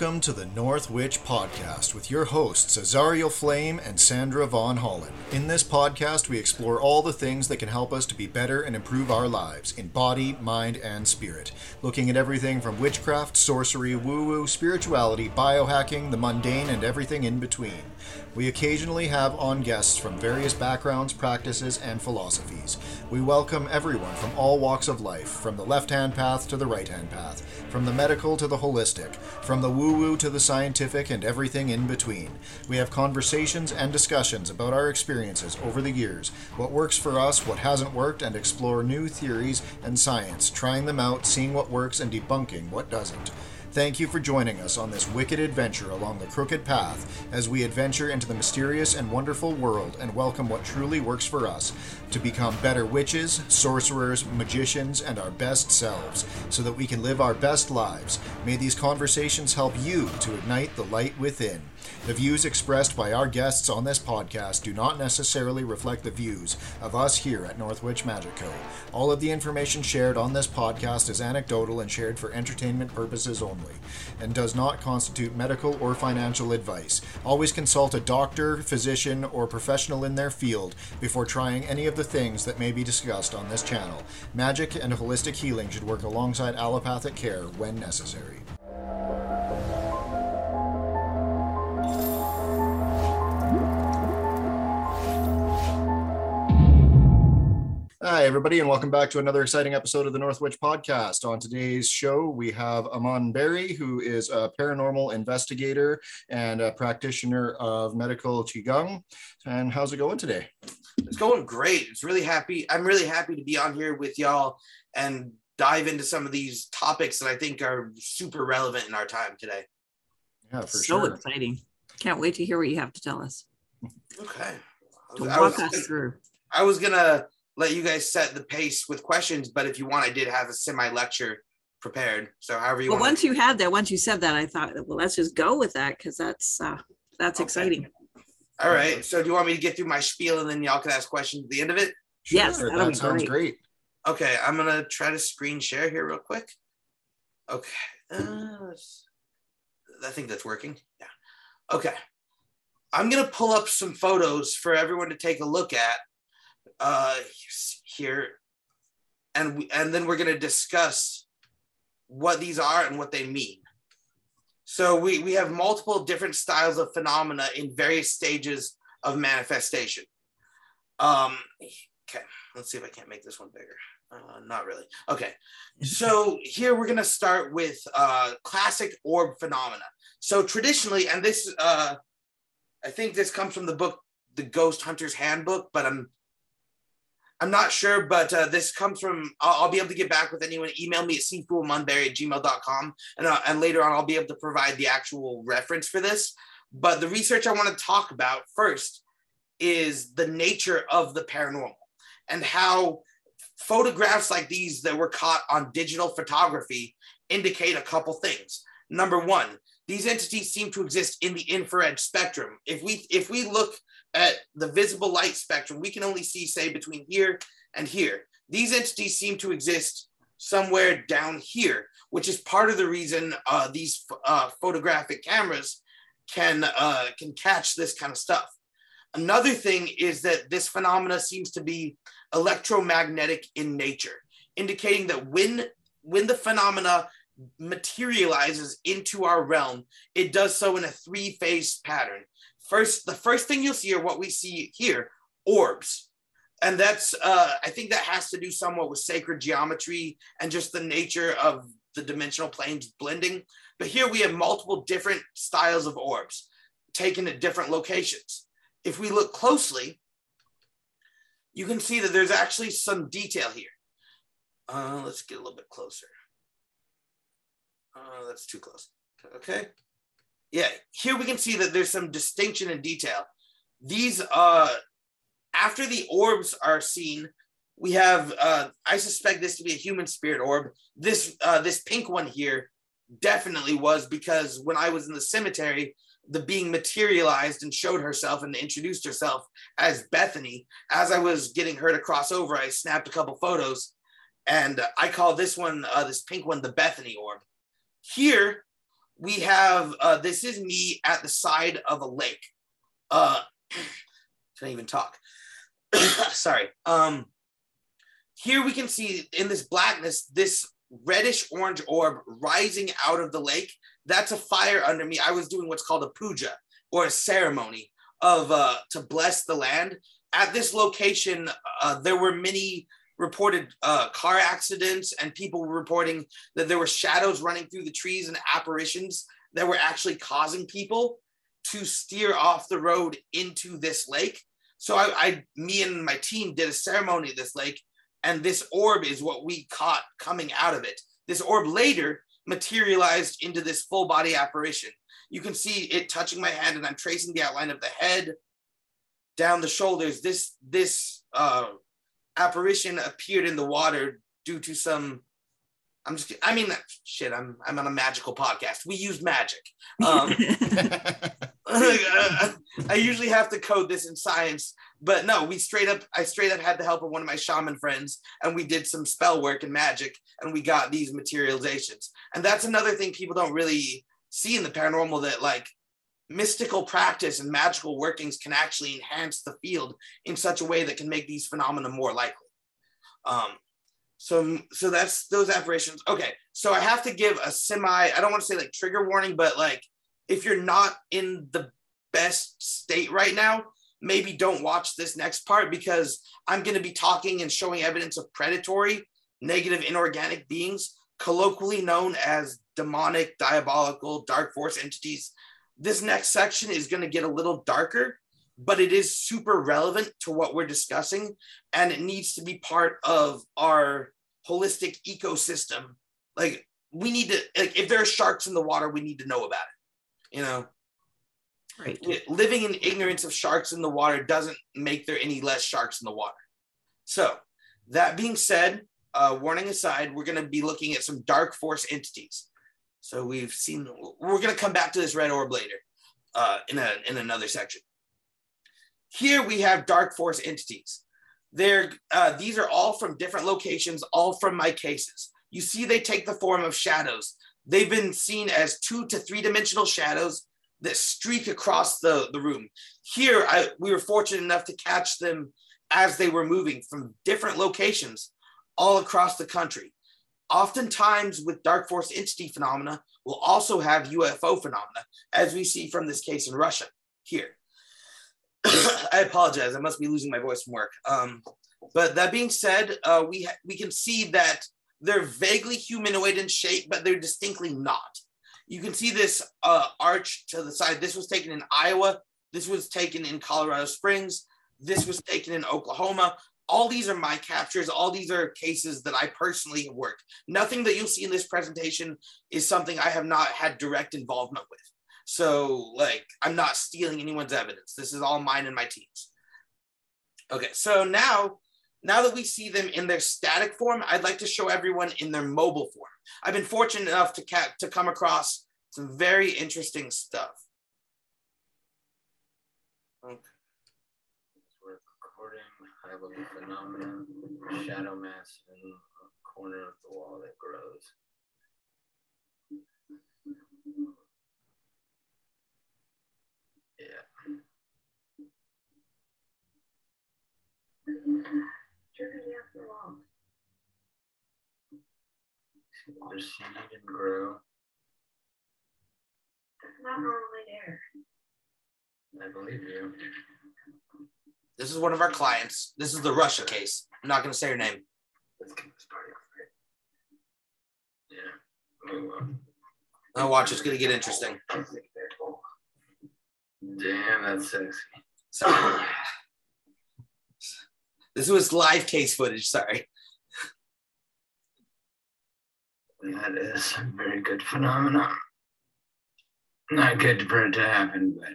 Welcome to the North Witch Podcast with your hosts, Azariel Flame and Sandra Von Holland. In this podcast, we explore all the things that can help us to be better and improve our lives in body, mind, and spirit. Looking at everything from witchcraft, sorcery, woo woo, spirituality, biohacking, the mundane, and everything in between. We occasionally have on guests from various backgrounds, practices, and philosophies. We welcome everyone from all walks of life, from the left hand path to the right hand path, from the medical to the holistic, from the woo woo to the scientific, and everything in between. We have conversations and discussions about our experiences over the years, what works for us, what hasn't worked, and explore new theories and science, trying them out, seeing what works, and debunking what doesn't. Thank you for joining us on this wicked adventure along the crooked path as we adventure into the mysterious and wonderful world and welcome what truly works for us to become better witches, sorcerers, magicians, and our best selves so that we can live our best lives. May these conversations help you to ignite the light within. The views expressed by our guests on this podcast do not necessarily reflect the views of us here at North Witch Magic Co. All of the information shared on this podcast is anecdotal and shared for entertainment purposes only, and does not constitute medical or financial advice. Always consult a doctor, physician, or professional in their field before trying any of the things that may be discussed on this channel. Magic and holistic healing should work alongside allopathic care when necessary. Hi, everybody, and welcome back to another exciting episode of the North Witch Podcast. On today's show, we have Aman Berry, who is a paranormal investigator and a practitioner of medical Qigong. And how's it going today? It's going great. It's really happy. I'm really happy to be on here with y'all and dive into some of these topics that I think are super relevant in our time today. Yeah, for so sure. exciting. Can't wait to hear what you have to tell us. Okay. To I walk was, us through. I was gonna let you guys set the pace with questions, but if you want, I did have a semi lecture prepared. So however you Well, want. once you had that, once you said that, I thought, well, let's just go with that because that's uh that's Okay. exciting. All right. So do you want me to get through my spiel and then y'all can ask questions at the end of it? Yes, Sure, that'll that sounds great. great. Okay, I'm gonna try to screen share here real quick. Okay, uh, I think that's working. Yeah. Okay, I'm gonna pull up some photos for everyone to take a look at uh, here, and we, and then we're gonna discuss what these are and what they mean. So we we have multiple different styles of phenomena in various stages of manifestation. Um, okay, let's see if I can't make this one bigger. Uh, not really. Okay. So here we're going to start with uh, classic orb phenomena. So traditionally, and this, uh, I think this comes from the book, The Ghost Hunter's Handbook, but I'm, I'm not sure, but uh, this comes from, I'll, I'll be able to get back with anyone. Email me at cfoolmunberry at gmail.com. And, uh, and later on, I'll be able to provide the actual reference for this. But the research I want to talk about first is the nature of the paranormal and how photographs like these that were caught on digital photography indicate a couple things. Number one, these entities seem to exist in the infrared spectrum. If we if we look at the visible light spectrum, we can only see say between here and here. These entities seem to exist somewhere down here, which is part of the reason uh, these uh, photographic cameras can uh, can catch this kind of stuff. Another thing is that this phenomena seems to be electromagnetic in nature, indicating that when when the phenomena materializes into our realm, it does so in a three-phase pattern. First, the first thing you'll see are what we see here, orbs. And that's uh, I think that has to do somewhat with sacred geometry and just the nature of the dimensional planes blending. But here we have multiple different styles of orbs taken at different locations. If we look closely, you can see that there's actually some detail here. Uh, let's get a little bit closer. Uh, that's too close. Okay. Yeah, here we can see that there's some distinction in detail. These, uh, after the orbs are seen, we have, uh, I suspect this to be a human spirit orb. This, uh, this pink one here definitely was because when I was in the cemetery, the being materialized and showed herself and introduced herself as Bethany. As I was getting her to cross over, I snapped a couple photos and I call this one, uh, this pink one, the Bethany orb. Here, we have uh, this is me at the side of a lake. Uh, can't even talk. Sorry. Um, here we can see in this blackness this reddish orange orb rising out of the lake. That's a fire under me. I was doing what's called a puja or a ceremony of uh, to bless the land. At this location, uh, there were many reported uh, car accidents and people were reporting that there were shadows running through the trees and apparitions that were actually causing people to steer off the road into this lake. So I, I me and my team did a ceremony at this lake, and this orb is what we caught coming out of it. This orb later materialized into this full body apparition. You can see it touching my hand, and I'm tracing the outline of the head down the shoulders. This this uh, apparition appeared in the water due to some. I'm just. I mean, shit. I'm. I'm on a magical podcast. We use magic. Um, I usually have to code this in science, but no, we straight up. I straight up had the help of one of my shaman friends, and we did some spell work and magic, and we got these materializations. And that's another thing people don't really see in the paranormal that like mystical practice and magical workings can actually enhance the field in such a way that can make these phenomena more likely. Um, so, so that's those apparitions. Okay, so I have to give a semi. I don't want to say like trigger warning, but like if you're not in the best state right now, maybe don't watch this next part because I'm going to be talking and showing evidence of predatory, negative, inorganic beings, colloquially known as demonic, diabolical, dark force entities this next section is going to get a little darker, but it is super relevant to what we're discussing. And it needs to be part of our holistic ecosystem. Like, we need to, like, if there are sharks in the water, we need to know about it, you know? Right. Living in ignorance of sharks in the water doesn't make there any less sharks in the water. So, that being said, uh, warning aside, we're going to be looking at some dark force entities. So we've seen. We're going to come back to this red orb later, uh, in a in another section. Here we have dark force entities. They're uh, these are all from different locations, all from my cases. You see, they take the form of shadows. They've been seen as two to three dimensional shadows that streak across the, the room. Here, I, we were fortunate enough to catch them as they were moving from different locations all across the country. Oftentimes, with dark force entity phenomena, we'll also have UFO phenomena, as we see from this case in Russia here. I apologize, I must be losing my voice from work. Um, but that being said, uh, we, ha- we can see that they're vaguely humanoid in shape, but they're distinctly not. You can see this uh, arch to the side. This was taken in Iowa. This was taken in Colorado Springs. This was taken in Oklahoma all these are my captures. All these are cases that I personally have worked. Nothing that you'll see in this presentation is something I have not had direct involvement with. So, like, I'm not stealing anyone's evidence. This is all mine and my team's. Okay, so now, now that we see them in their static form, I'd like to show everyone in their mobile form. I've been fortunate enough to, to come across some very interesting stuff. Level phenomenon, shadow mass in a corner of the wall that grows. Yeah. Proceed and grow. That's not normally there. I believe you. This is one of our clients. This is the Russia case. I'm not going to say her name. Let's get this party over Yeah. Oh, now watch, it's going to get interesting. Damn, that's sexy. Sorry. This was live case footage. Sorry. That is a very good phenomenon. Not good for it to happen, but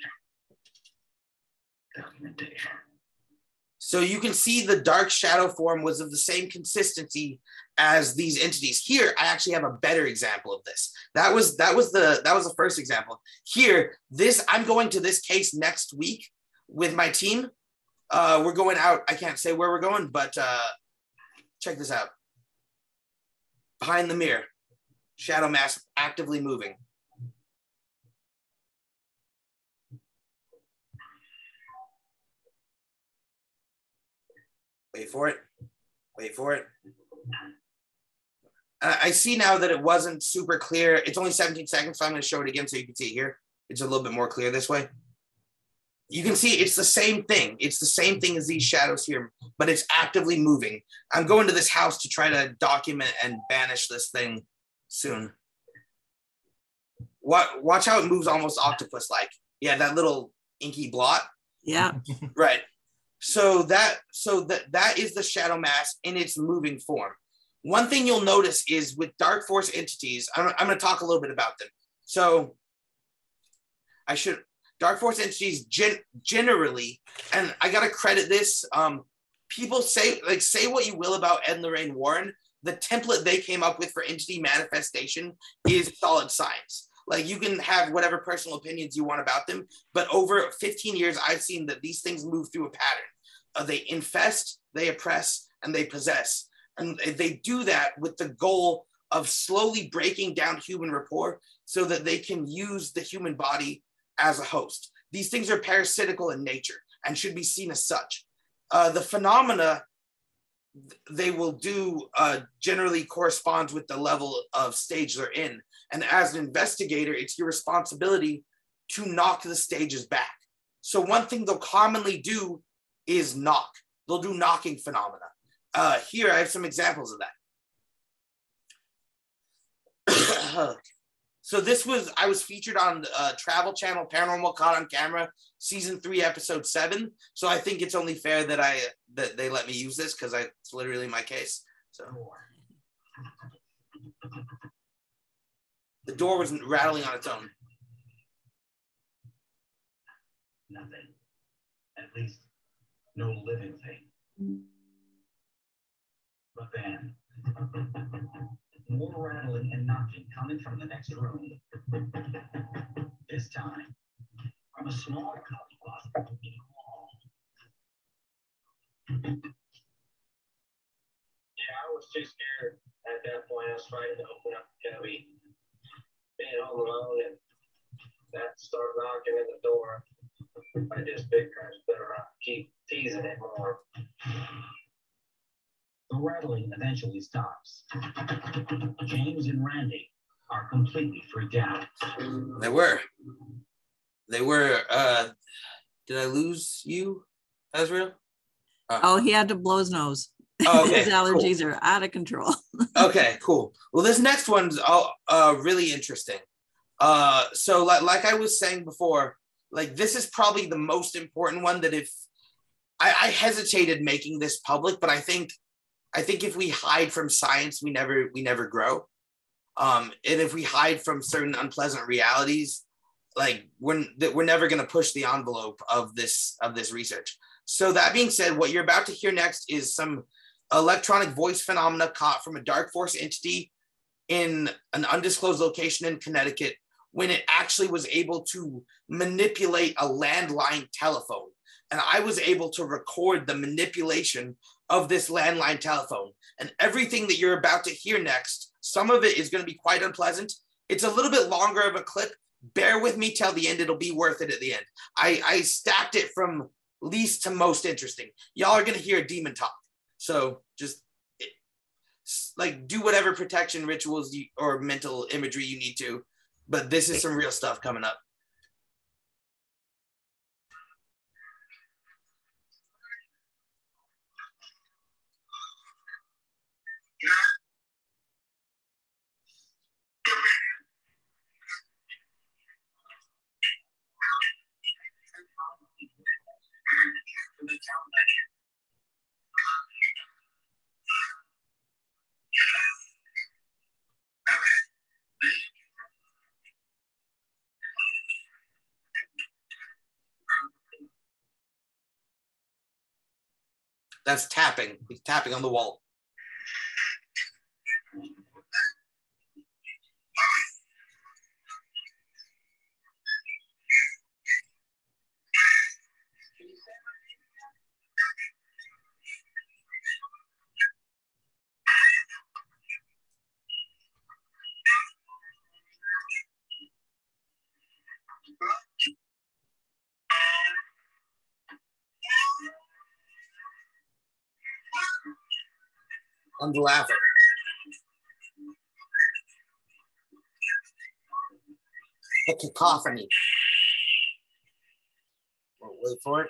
documentation. So you can see the dark shadow form was of the same consistency as these entities. Here, I actually have a better example of this. That was that was the that was the first example. Here, this I'm going to this case next week with my team. Uh, we're going out. I can't say where we're going, but uh, check this out. Behind the mirror, shadow mass actively moving. Wait for it. Wait for it. I see now that it wasn't super clear. It's only 17 seconds, so I'm going to show it again so you can see it here. It's a little bit more clear this way. You can see it's the same thing. It's the same thing as these shadows here, but it's actively moving. I'm going to this house to try to document and banish this thing soon. What? Watch how it moves almost octopus-like. Yeah, that little inky blot. Yeah. Right. So that so that that is the shadow mass in its moving form. One thing you'll notice is with dark force entities, I'm, I'm going to talk a little bit about them. So I should dark force entities gen, generally, and I got to credit this. Um, people say like say what you will about Ed and Lorraine Warren. The template they came up with for entity manifestation is solid science. Like you can have whatever personal opinions you want about them, but over 15 years, I've seen that these things move through a pattern. Uh, they infest, they oppress, and they possess. And they do that with the goal of slowly breaking down human rapport so that they can use the human body as a host. These things are parasitical in nature and should be seen as such. Uh, the phenomena they will do uh, generally corresponds with the level of stage they're in. And as an investigator, it's your responsibility to knock the stages back. So one thing they'll commonly do is knock. They'll do knocking phenomena. Uh, here, I have some examples of that. so this was I was featured on uh, Travel Channel Paranormal Caught on Camera season three episode seven. So I think it's only fair that I that they let me use this because it's literally my case. So the door was rattling on its own. Nothing. At least no living thing. But then, more rattling and knocking coming from the next room. This time, from a small coffee closet in the wall. Yeah, I was too scared at that point. I was trying to open up the cubby, being all alone, and that started knocking at the door. I just figured I better not keep teasing it more. The rattling eventually stops. James and Randy are completely freaked out. They were. They were. Uh, did I lose you, Azariel? Uh, Oh, he had to blow his nose. Oh, okay, his allergies are out of control. okay, cool. Well, this next one's uh, uh really interesting. Uh, so like like I was saying before, like this is probably the most important one that if I, I hesitated making this public, but I think I think if we hide from science, we never we never grow. Um, and if we hide from certain unpleasant realities, like we're we're never going to push the envelope of this of this research. So that being said, what you're about to hear next is some electronic voice phenomena caught from a dark force entity in an undisclosed location in Connecticut when it actually was able to manipulate a landline telephone. And I was able to record the manipulation of this landline telephone. And everything that you're about to hear next, some of it is going to be quite unpleasant. It's a little bit longer of a clip. Bear with me till the end. It'll be worth it at the end. I, I stacked it from least to most interesting. Y'all are going to hear a demon talk. So just like do whatever protection rituals you, or mental imagery you need to. But this is some real stuff coming up. That's tapping. He's tapping on the wall. On the cacophony. Wait for it.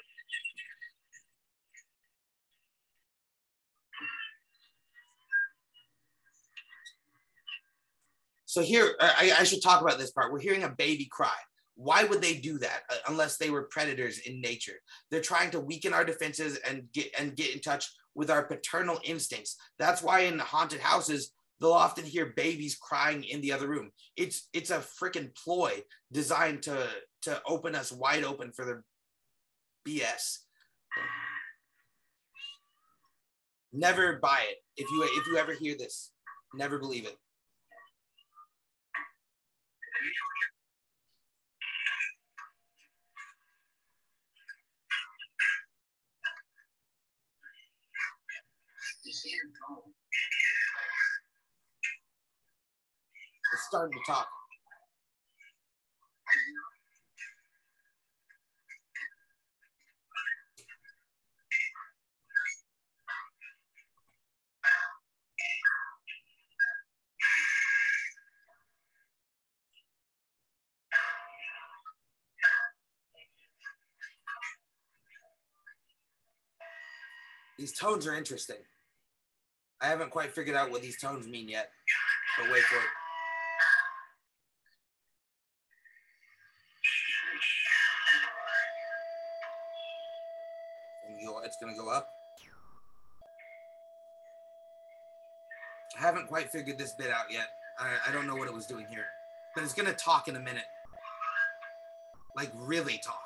So here, I, I should talk about this part. We're hearing a baby cry. Why would they do that uh, unless they were predators in nature? They're trying to weaken our defenses and get and get in touch with our paternal instincts. That's why in haunted houses they'll often hear babies crying in the other room. It's it's a freaking ploy designed to to open us wide open for their BS. Never buy it. If you if you ever hear this, never believe it. It's starting to talk. These tones are interesting. I haven't quite figured out what these tones mean yet, but wait for it. Haven't quite figured this bit out yet. I, I don't know what it was doing here, but it's gonna talk in a minute. Like really talk.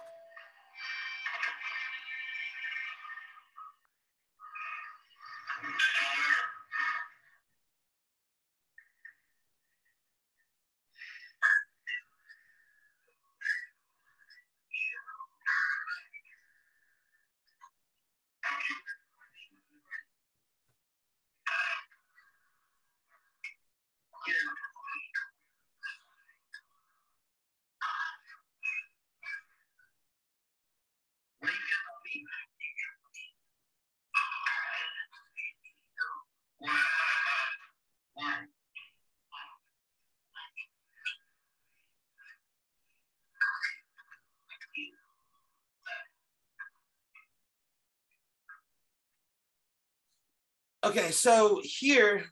Okay so here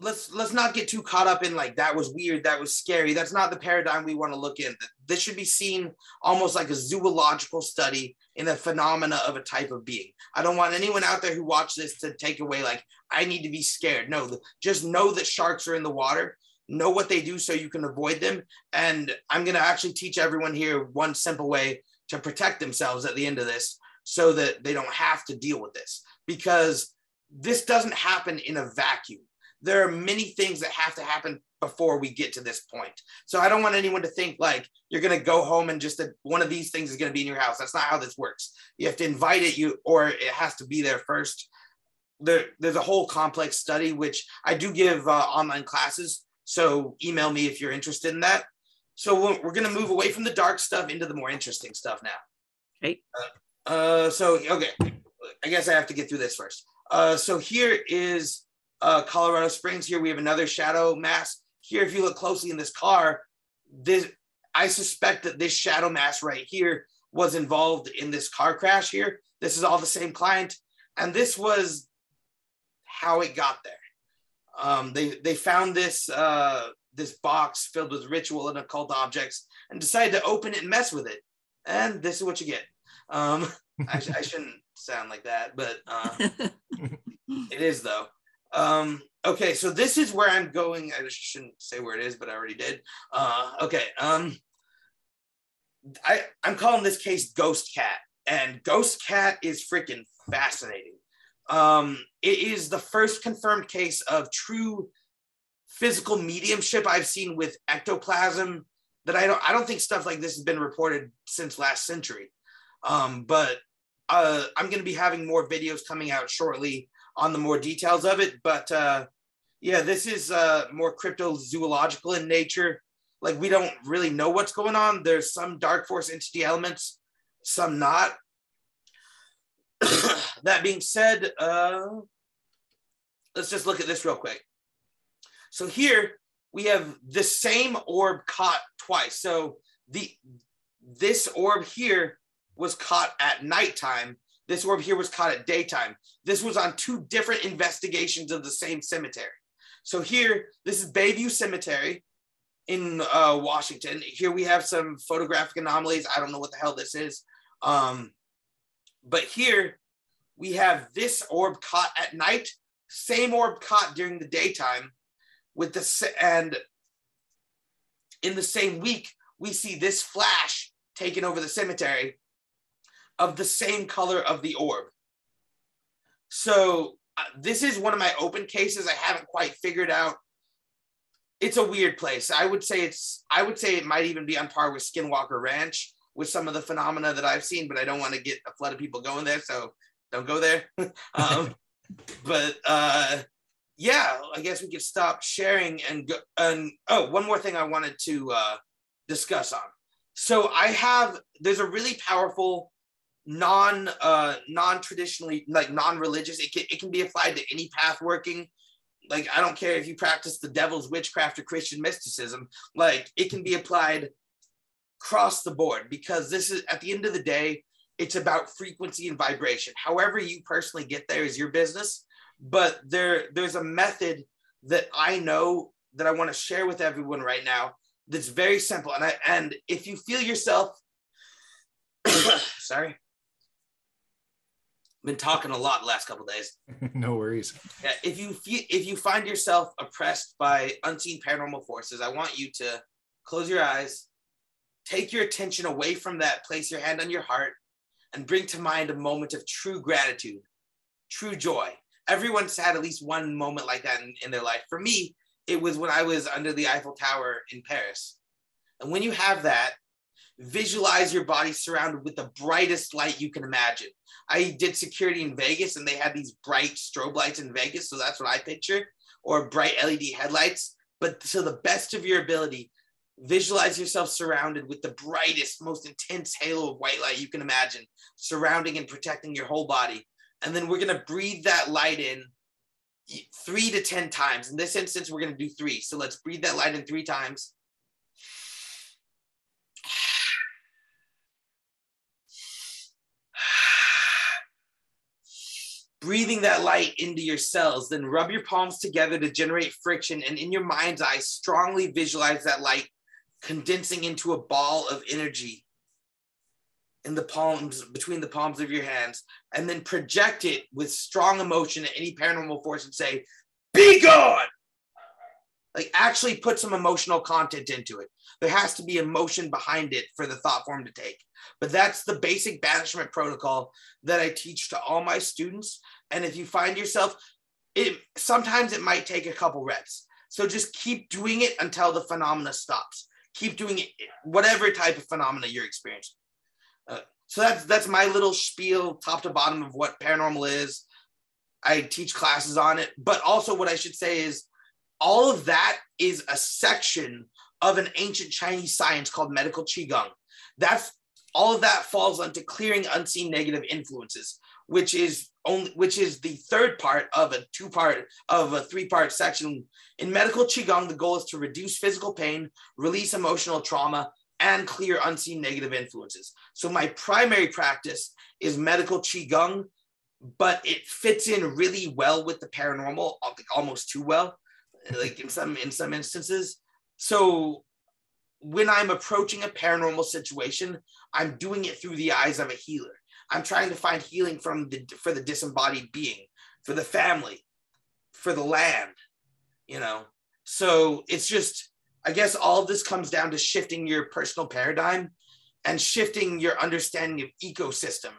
let's let's not get too caught up in like that was weird that was scary. That's not the paradigm we want to look in. This should be seen almost like a zoological study in the phenomena of a type of being. I don't want anyone out there who watch this to take away like i need to be scared. No just know that sharks are in the water. Know what they do so you can avoid them. And i'm going to actually teach everyone here one simple way to protect themselves at the end of this so that they don't have to deal with this. Because this doesn't happen in a vacuum. There are many things that have to happen before we get to this point. So I don't want anyone to think like you're going to go home and just a, one of these things is going to be in your house. That's not how this works. You have to invite it you or it has to be there first. There, there's a whole complex study which I do give uh, online classes. So email me if you're interested in that. So we're, we're going to move away from the dark stuff into the more interesting stuff now. Okay. Uh, uh, so okay, I guess I have to get through this first. Uh, so here is uh, Colorado Springs. Here we have another shadow mass. Here, if you look closely in this car, this I suspect that this shadow mass right here was involved in this car crash here. This is all the same client, and this was how it got there. Um, they they found this uh, this box filled with ritual and occult objects and decided to open it and mess with it, and this is what you get. Um, I, I shouldn't sound like that, but uh, it is though. Um, okay, so this is where I'm going. I shouldn't say where it is, but I already did. Uh, okay, um, I I'm calling this case Ghost Cat, and Ghost Cat is freaking fascinating. Um, it is the first confirmed case of true physical mediumship I've seen with ectoplasm. That I don't I don't think stuff like this has been reported since last century. Um, but uh, I'm going to be having more videos coming out shortly on the more details of it. But uh, yeah, this is uh, more cryptozoological in nature. Like we don't really know what's going on. There's some dark force entity elements, some not. that being said, uh, let's just look at this real quick. So here we have the same orb caught twice. So the this orb here was caught at nighttime. This orb here was caught at daytime. This was on two different investigations of the same cemetery. So here, this is Bayview Cemetery in uh, Washington. Here we have some photographic anomalies. I don't know what the hell this is. Um, but here we have this orb caught at night, same orb caught during the daytime, with the and in the same week we see this flash taken over the cemetery of the same color of the orb. So uh, this is one of my open cases. I haven't quite figured out. It's a weird place. I would say it's. I would say it might even be on par with Skinwalker Ranch with some of the phenomena that I've seen, but I don't want to get a flood of people going there, so don't go there. um, but uh, yeah, I guess we could stop sharing and go. And oh, one more thing I wanted to uh, discuss on. So I have. There's a really powerful non uh non-traditionally like non-religious it can, it can be applied to any path working. Like i don't care if you practice the devil's witchcraft or christian mysticism like it can be applied across the board because this is at the end of the day it's about frequency and vibration. However you personally get there is your business but there there's a method that i know that i want to share with everyone right now that's very simple. And i and if you feel yourself sorry been talking a lot the last couple days. no worries. Yeah, if you feel, if you find yourself oppressed by unseen paranormal forces, I want you to close your eyes, take your attention away from that, place your hand on your heart, and bring to mind a moment of true gratitude, true joy. Everyone's had at least one moment like that in, in their life. For me, it was when I was under the Eiffel Tower in Paris. And when you have that, visualize your body surrounded with the brightest light you can imagine. I did security in Vegas and they had these bright strobe lights in Vegas. So that's what I picture, or bright LED headlights. But to the best of your ability, visualize yourself surrounded with the brightest, most intense halo of white light you can imagine, surrounding and protecting your whole body. And then we're going to breathe that light in three to 10 times. In this instance, we're going to do three. So let's breathe that light in three times. Breathing that light into your cells. Then rub your palms together to generate friction. And in your mind's eye, strongly visualize that light condensing into a ball of energy in the palms, between the palms of your hands. And then project it with strong emotion at any paranormal force and say, Be gone! Like actually put some emotional content into it. There has to be emotion behind it for the thought form to take. But that's the basic banishment protocol that I teach to all my students. And if you find yourself, it sometimes it might take a couple reps. So just keep doing it until the phenomena stops. Keep doing it, whatever type of phenomena you're experiencing. Uh, so that's that's my little spiel, top to bottom, of what paranormal is. I teach classes on it, but also what I should say is all of that is a section of an ancient Chinese science called medical qigong. That's all of that falls onto clearing unseen negative influences, which is only which is the third part of a two part of a three part section. In medical qigong, the goal is to reduce physical pain, release emotional trauma, and clear unseen negative influences. So my primary practice is medical qigong, but it fits in really well with the paranormal, like almost too well, like in some in some instances. So when I'm approaching a paranormal situation, I'm doing it through the eyes of a healer. I'm trying to find healing from the for the disembodied being, for the family, for the land, you know. So it's just I guess all of this comes down to shifting your personal paradigm and shifting your understanding of ecosystem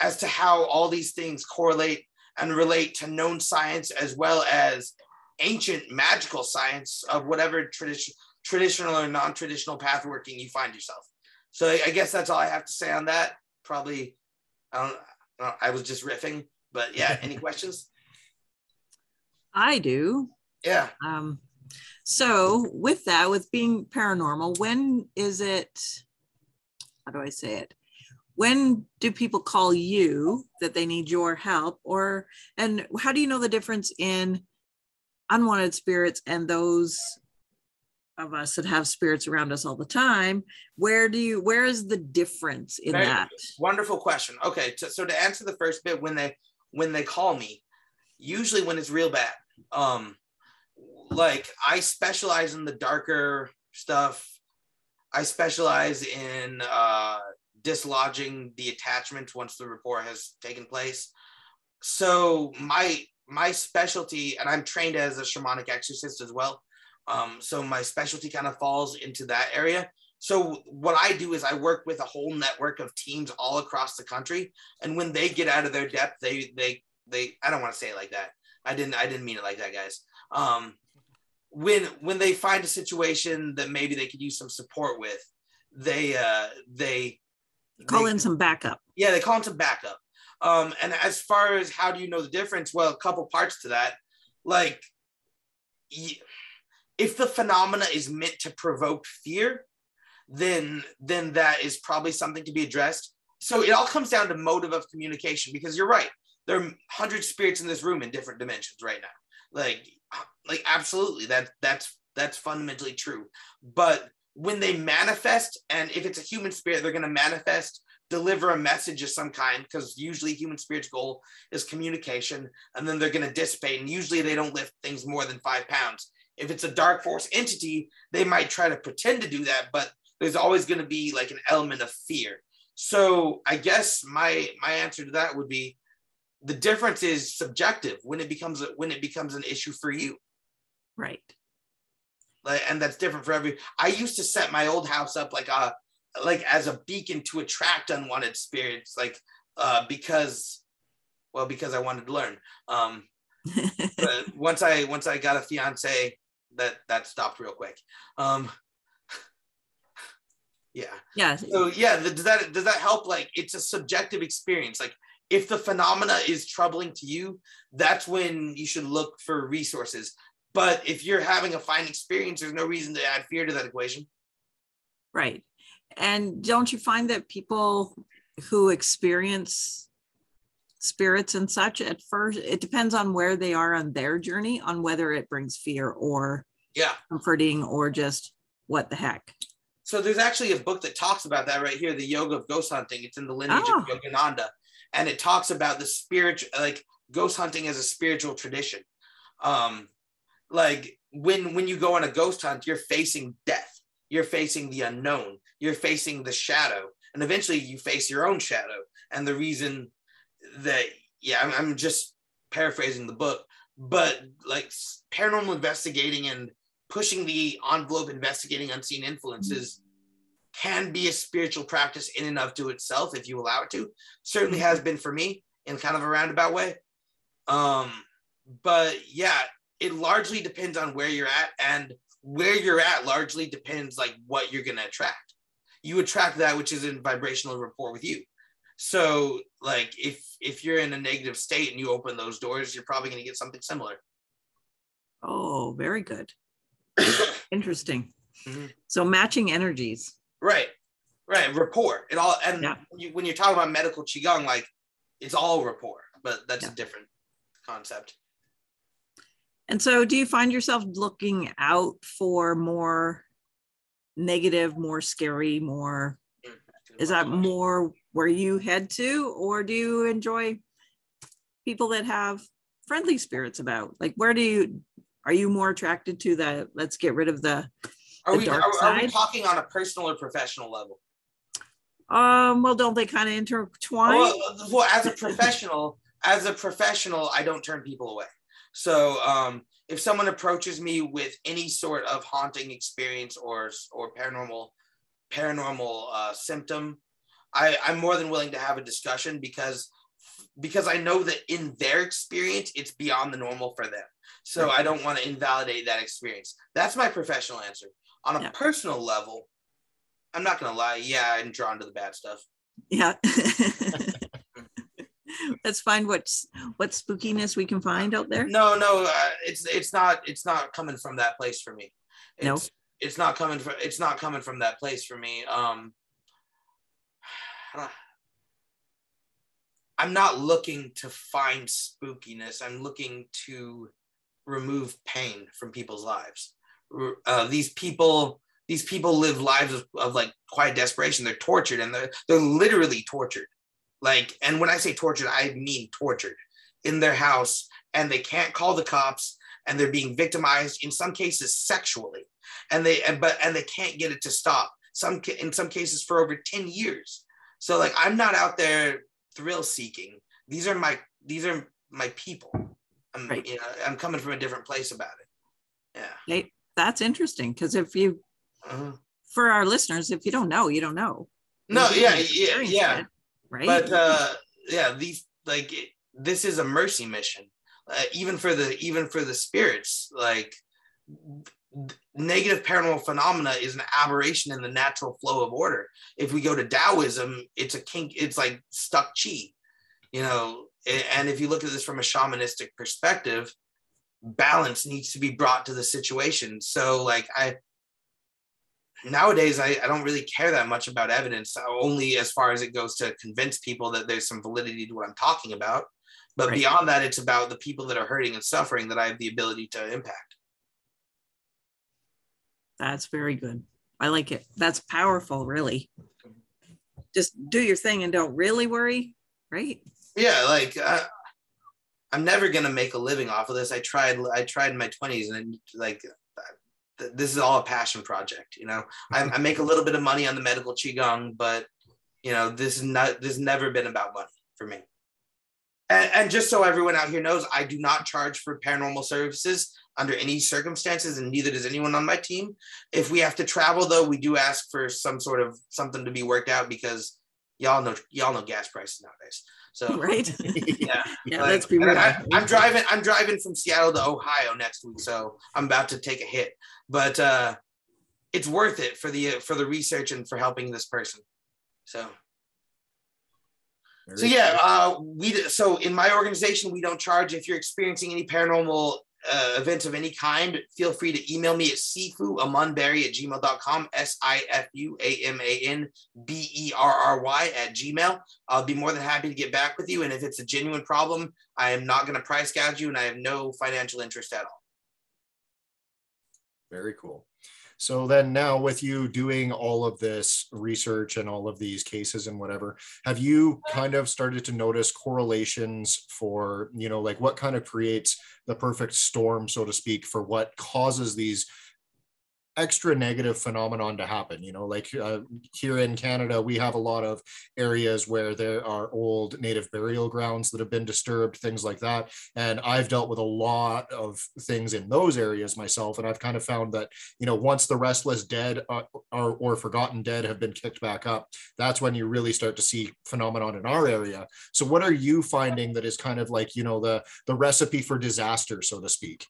as to how all these things correlate and relate to known science as well as ancient magical science of whatever tradition traditional or non-traditional path working you find yourself. So I, I guess that's all I have to say on that. Probably, I don't, I, was just riffing, but yeah. Any questions? I do. Yeah. Um, so with that, with being paranormal, when is it? How do I say it? When do people call you that they need your help, or and how do you know the difference in unwanted spirits and those of us that have spirits around us all the time where do you where is the difference in Very that Wonderful question. Okay, so, so to answer the first bit, when they when they call me, usually when it's real bad, um, like I specialize in the darker stuff. I specialize in uh, dislodging the attachment once the rapport has taken place. So my my specialty, and I'm trained as a shamanic exorcist as well. Um, so my specialty kind of falls into that area. So what I do is I work with a whole network of teams all across the country, and when they get out of their depth, they they they I don't want to say it like that. I didn't I didn't mean it like that, guys. Um, when when they find a situation that maybe they could use some support with, they uh they call they- in some backup yeah, they call in some backup. Um, and as far as how do you know the difference? Well, a couple parts to that. Like, y- if the phenomena is meant to provoke fear, then then that is probably something to be addressed. So it all comes down to motive of communication because you're right. There are hundred spirits in this room in different dimensions right now. Like, like absolutely, that that's that's fundamentally true. But when they manifest, and if it's a human spirit, they're going to manifest deliver a message of some kind because usually human spirit's goal is communication and then they're going to dissipate and usually they don't lift things more than five pounds if it's a dark force entity they might try to pretend to do that but there's always going to be like an element of fear. So i guess my my answer to that would be the difference is subjective when it becomes a, when it becomes an issue for you. Right. Like, and that's different for every i used to set my old house up like a like as a beacon to attract unwanted spirits like uh because well because i wanted to learn. Um but once i once i got a fiance that that stopped real quick. Um yeah. Yeah. So yeah does that does that help? Like it's a subjective experience. Like if the phenomena is troubling to you that's when you should look for resources. But if you're having a fine experience there's no reason to add fear to that equation. Right. And don't you find that people who experience spirits and such at first it depends on where they are on their journey on whether it brings fear or yeah comforting or just what the heck So there's actually a book that talks about that right here, the Yoga of Ghost Hunting. It's in the lineage Oh. of Yogananda, and it talks about the spiritual, like ghost hunting as a spiritual tradition. Um, like when when you go on a ghost hunt, you're facing death, you're facing the unknown, you're facing the shadow, and eventually you face your own shadow. And the reason that, yeah, I'm, I'm just paraphrasing the book, but like paranormal investigating and pushing the envelope investigating unseen influences can be a spiritual practice in and of to itself if you allow it to. Certainly has been for me in kind of a roundabout way. Um but yeah it largely depends on where you're at and where you're at largely depends like what you're going to attract. You attract that which is in vibrational rapport with you. So like if if you're in a negative state and you open those doors you're probably going to get something similar. Oh very good interesting Mhm. so matching energies Right, right. Rapport. It all and Yeah. when, you, when you're talking about medical qigong, like it's all rapport, but that's Yeah. a different concept. And so, do you find yourself looking out for more negative, more scary, more? Is that more where you head to, or do you enjoy people that have friendly spirits about? Like, where do you are you more attracted to the? Let's get rid of the. Are the we, dark are, are we talking on a personal or professional level? Um. Well, don't they kind of intertwine? Well, well, as a professional, as a professional, I don't turn people away. So um, if someone approaches me with any sort of haunting experience or or paranormal paranormal uh, symptom, I, I'm more than willing to have a discussion because because I know that in their experience, it's beyond the normal for them. So I don't want to invalidate that experience. That's my professional answer. On a Yeah. personal level, I'm not gonna lie. Yeah, I'm drawn to the bad stuff. yeah. Let's find what's what spookiness we can find out there. No, no, uh, it's it's not it's not coming from that place for me. It's, No? it's not coming from it's not coming from that place for me. Um, I'm not looking to find spookiness. I'm looking to remove pain from people's lives. Uh, these people, these people live lives of, of like quiet desperation. They're tortured and they're they're literally tortured. Like, and when I say tortured, I mean tortured in their house, and they can't call the cops, and they're being victimized in some cases sexually, and they and but and they can't get it to stop. Some in some cases for over ten years. So like, I'm not out there thrill seeking. These are my these are my people. I'm Right. you know I'm coming from a different place about it. Yeah. Hey, that's interesting because if you, Uh-huh. for our listeners, if you don't know, you don't know. No, You yeah, yeah, yeah. it, right. But uh, yeah, these like it, this is a mercy mission, uh, even for the even for the spirits. Like negative paranormal phenomena is an aberration in the natural flow of order. If we go to Taoism, it's a kink. It's like stuck chi, you know. And if you look at this from a shamanistic perspective, balance needs to be brought to the situation. So like I nowadays I, I don't really care that much about evidence uh, only as far as it goes to convince people that there's some validity to what i'm talking about but Right. beyond that it's about the people that are hurting and suffering that i have the ability to impact That's very good. I like it. That's powerful, really. Just do your thing and don't really worry, right? Yeah like uh, i'm never to make a living off of this. I tried i tried in my 20s and like this is all a passion project you know? I, I make a little bit of money on the medical qigong but you know this is not this has never been about money for me. And, and just so everyone out here knows i do not charge for paranormal services under any circumstances and neither does anyone on my team. If we have to travel though we do ask for some sort of something to be worked out because y'all know y'all know gas prices nowadays so Right? yeah yeah, like, let's be real. I, I'm driving. I'm driving from Seattle to Ohio next week, so I'm about to take a hit. But uh, it's worth it for the for the research and for helping this person. So so yeah, uh, we so in my organization we don't charge if you're experiencing any paranormal uh, events of any kind. Feel free to email me at sifu at gmail.com, S I F U A M A N B E R R Y at gmail. I'll be more than happy to get back with you. And if it's a genuine problem, I am not going to price gouge you, and I have no financial interest at all. Very cool. So then now with you doing all of this research and all of these cases and whatever, have you uh-huh. kind of started to notice correlations for, you know, like what kind of creates the perfect storm, so to speak, for what causes these extra negative phenomenon to happen you know like uh, here in canada we have a lot of areas where there are old native burial grounds that have been disturbed things like that. And i've dealt with a lot of things in those areas myself and i've kind of found that you know once the restless dead or, or forgotten dead have been kicked back up that's when you really start to see phenomenon in our area. So what are you finding that is kind of like you know the the recipe for disaster so to speak?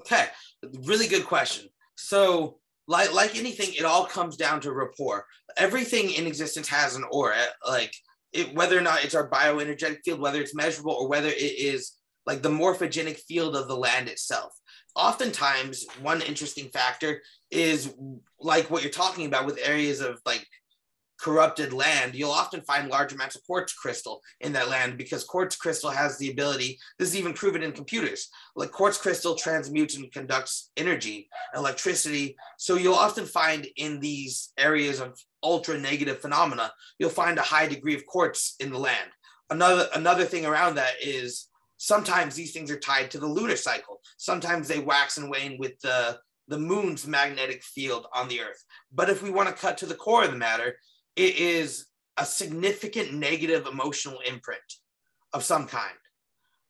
Okay, really good question. So, like like anything, it all comes down to rapport. Everything in existence has an aura. Eh, like it, whether or not it's our bioenergetic field, whether it's measurable or whether it is like the morphogenic field of the land itself. Oftentimes, one interesting factor is like what you're talking about with areas of like corrupted land, you'll often find large amounts of quartz crystal in that land because quartz crystal has the ability, this is even proven in computers, like quartz crystal transmutes and conducts energy, electricity. So you'll often find in these areas of ultra negative phenomena, you'll find a high degree of quartz in the land. Another another thing around that is sometimes these things are tied to the lunar cycle. Sometimes they wax and wane with the the moon's magnetic field on the earth. But if we want to cut to the core of the matter, it is a significant negative emotional imprint of some kind,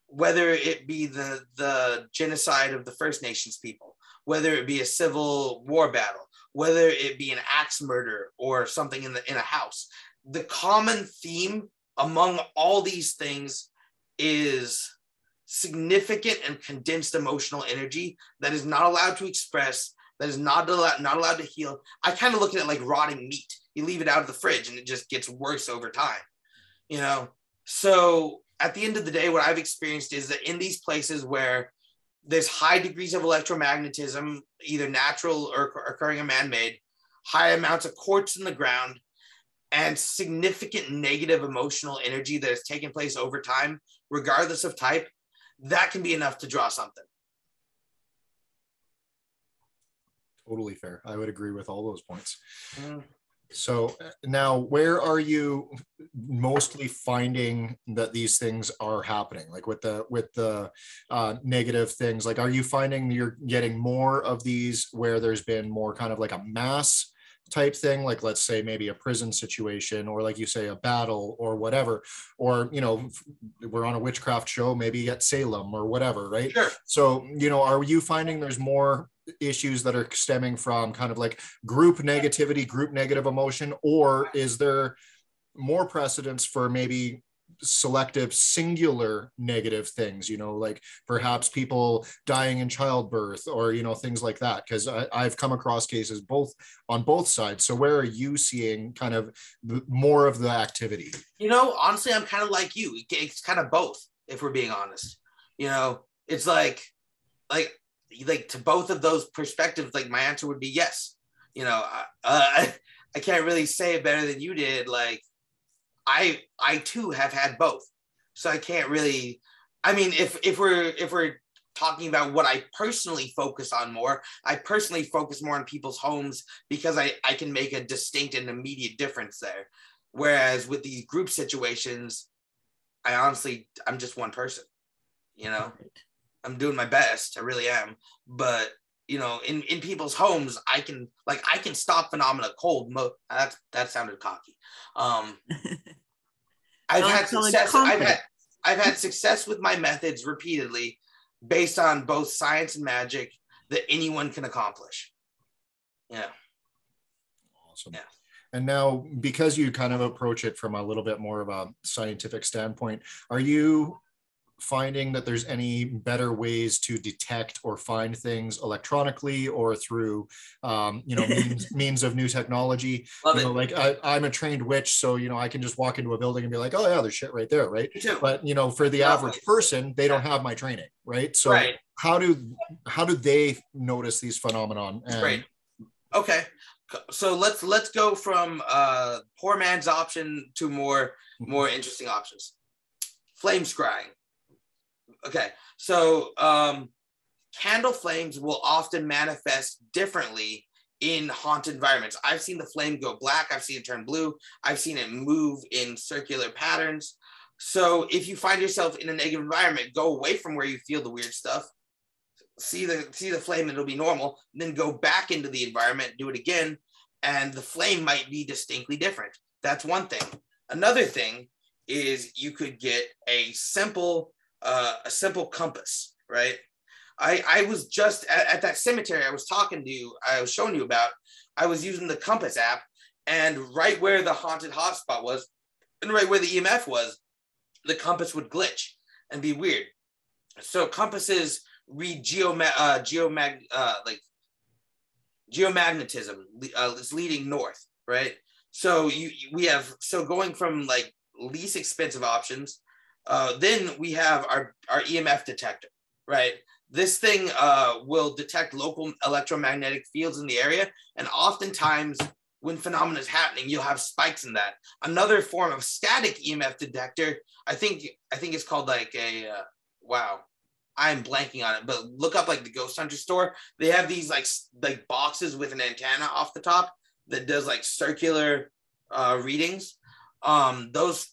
whether it be the, the genocide of the First Nations people, whether it be a civil war battle, whether it be an axe murder or something in, the, in a house. The common theme among all these things is significant and condensed emotional energy that is not allowed to express, that is not allowed, not allowed to heal. I kind of look at it like rotting meat you leave it out of the fridge and it just gets worse over time you know so at the end of the day what i've experienced is that in these places where there's high degrees of electromagnetism either natural or occurring or man-made high amounts of quartz in the ground and significant negative emotional energy that has taken place over time regardless of type that can be enough to draw something totally fair. I would agree with all those points. Mm. So uh, now, where are you mostly finding that these things are happening? Like with the with the uh, negative things, like are you finding you're getting more of these where there's been more kind of like a mass type thing like let's say maybe a prison situation or like you say a battle or whatever or you know we're on a witchcraft show maybe at salem or whatever right Sure. so you know are you finding there's more issues that are stemming from kind of like group negativity group negative emotion or is there more precedence for maybe selective singular negative things you know like perhaps people dying in childbirth or you know things like that because i've come across cases both on both sides so where are you seeing kind of more of the activity You know, honestly, I'm kind of like you. It's kind of both, if we're being honest. You know, it's like, like, like to both of those perspectives. Like my answer would be yes. You know, uh, I, can't really say it better than you did. Like, I, I too have had both, so I can't really. I mean, if if we're if we're talking about what I personally focus on more, I personally focus more on people's homes because I I can make a distinct and immediate difference there. Whereas with these group situations, I honestly, I'm just one person. You know, I'm doing my best. I really am. But you know, in in people's homes, I can like I can stop phenomena cold. Mo- that that sounded cocky. Um, I've had success. I've had I've had success with my methods repeatedly, based on both science and magic that anyone can accomplish. Yeah. awesome Yeah. and now because you kind of approach it from a little bit more of a scientific standpoint are you finding that there's any better ways to detect or find things electronically or through um, you know means, means of new technology Love you know it. like I, i'm a trained witch so you know i can just walk into a building and be like oh yeah there's shit right there right but you know for the Yeah. average person they don't have my training right so right. how do how do they notice these phenomenon and Great. Okay. So let's let's go from uh poor man's option to more more interesting options. Flame scrying. Okay. So um candle flames will often manifest differently in haunted environments. I've seen the flame go black, I've seen it turn blue, I've seen it move in circular patterns. So if you find yourself in a negative environment, go away from where you feel the weird stuff see the see the flame it'll be normal then go back into the environment do it again and the flame might be distinctly different that's one thing another thing is you could get a simple uh, a simple compass right i i was just at, at that cemetery i was talking to you i was showing you about i was using the compass app and right where the haunted hotspot was and right where the emf was the compass would glitch and be weird so compasses read geoma- uh, geomag uh, like geomagnetism uh, is leading north, right? So you we have so going from like least expensive options, uh, then we have our our EMF detector, right? This thing uh, will detect local electromagnetic fields in the area, and oftentimes when phenomena is happening, you'll have spikes in that. Another form of static EMF detector, I think I think it's called like a uh, wow. I'm blanking on it, but look up like the Ghost Hunter store. They have these like like boxes with an antenna off the top that does like circular uh, readings. Um, those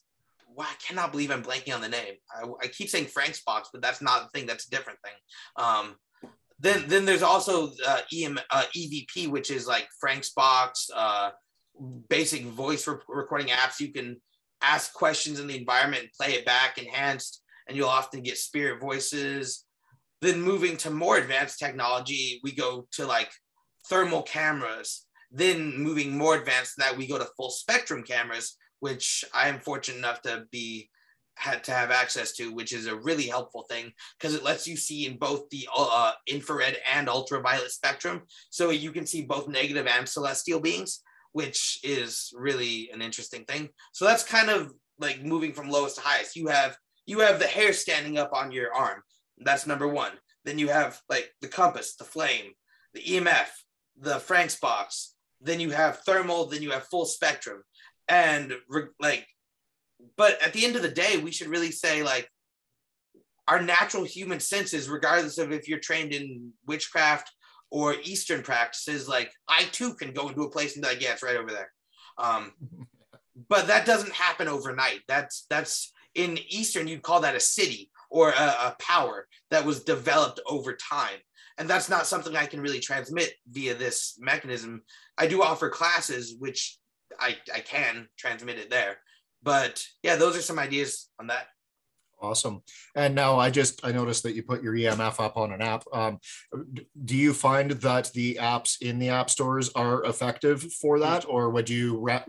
wow, I cannot believe I'm blanking on the name. I, I keep saying Frank's box, but that's not the thing. That's a different thing. Um, then then there's also uh, EM, uh, EVP, which is like Frank's box, uh, basic voice re- recording apps. You can ask questions in the environment and play it back enhanced and you'll often get spirit voices. Then moving to more advanced technology, we go to like thermal cameras. Then moving more advanced than that, we go to full spectrum cameras, which I am fortunate enough to be had to have access to, which is a really helpful thing because it lets you see in both the uh, infrared and ultraviolet spectrum, so you can see both negative and celestial beings, which is really an interesting thing. So that's kind of like moving from lowest to highest. You have you have the hair standing up on your arm. That's number one. Then you have like the compass, the flame, the EMF, the Frank's box. Then you have thermal. Then you have full spectrum. And like, but at the end of the day, we should really say like our natural human senses, regardless of if you're trained in witchcraft or Eastern practices, like I too can go into a place and be like, yeah, it's right over there. Um, but that doesn't happen overnight. That's that's in Eastern, you'd call that a siddhi or a, a power that was developed over time. And that's not something I can really transmit via this mechanism. I do offer classes, which I, I can transmit it there. But yeah, those are some ideas on that. Awesome. And now I just I noticed that you put your EMF up on an app. Um, do you find that the apps in the app stores are effective for that, or would you? Ra-